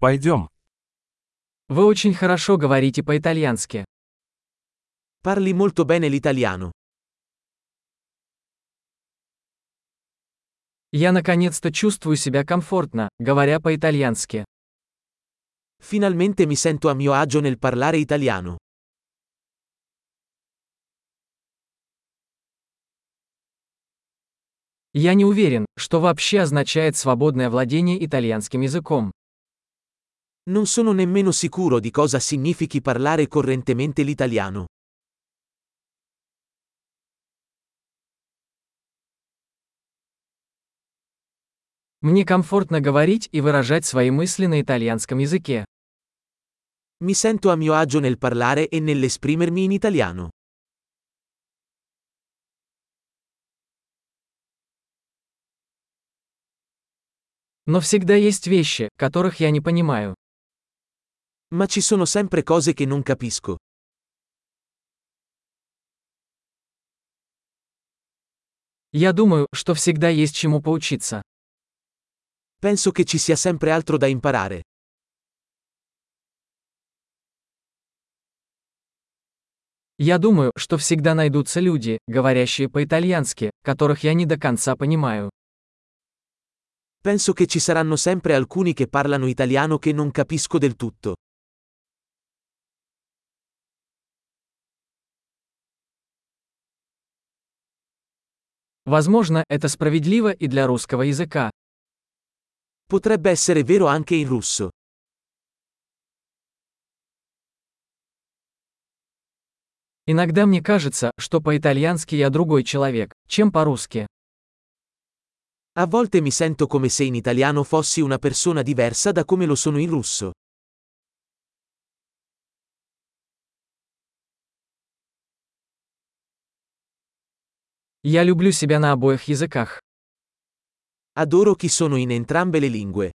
Пойдем. Вы очень хорошо говорите по-итальянски. Parli molto bene l'italiano. Я наконец-то чувствую себя комфортно, говоря по-итальянски. Finalmente mi sento a mio agio nel parlare italiano. Я не уверен, что вообще означает свободное владение итальянским языком. Non sono nemmeno sicuro di cosa significhi parlare correntemente l'italiano. Мне комфортно говорить и выражать свои мысли на итальянском языке. Mi sento a mio agio nel parlare e nell'esprimermi in italiano. Но всегда есть вещи, которых я не понимаю. Ma ci sono sempre cose che non capisco. Я думаю, что всегда есть чему поучиться. Penso che ci sia sempre altro da imparare. Я думаю, что всегда найдутся люди, говорящие по-итальянски, которых я не до конца понимаю. Penso che ci saranno sempre alcuni che parlano italiano che non capisco del tutto. Возможно, это справедливо и для русского языка. Potrebbe essere vero anche in russo. Иногда мне кажется, что по-итальянски я другой человек, чем по-русски. A volte mi sento come se in italiano fossi una persona diversa da come lo sono in russo. Я люблю себя на обоих языках. Adoro chi sono in entrambe le lingue.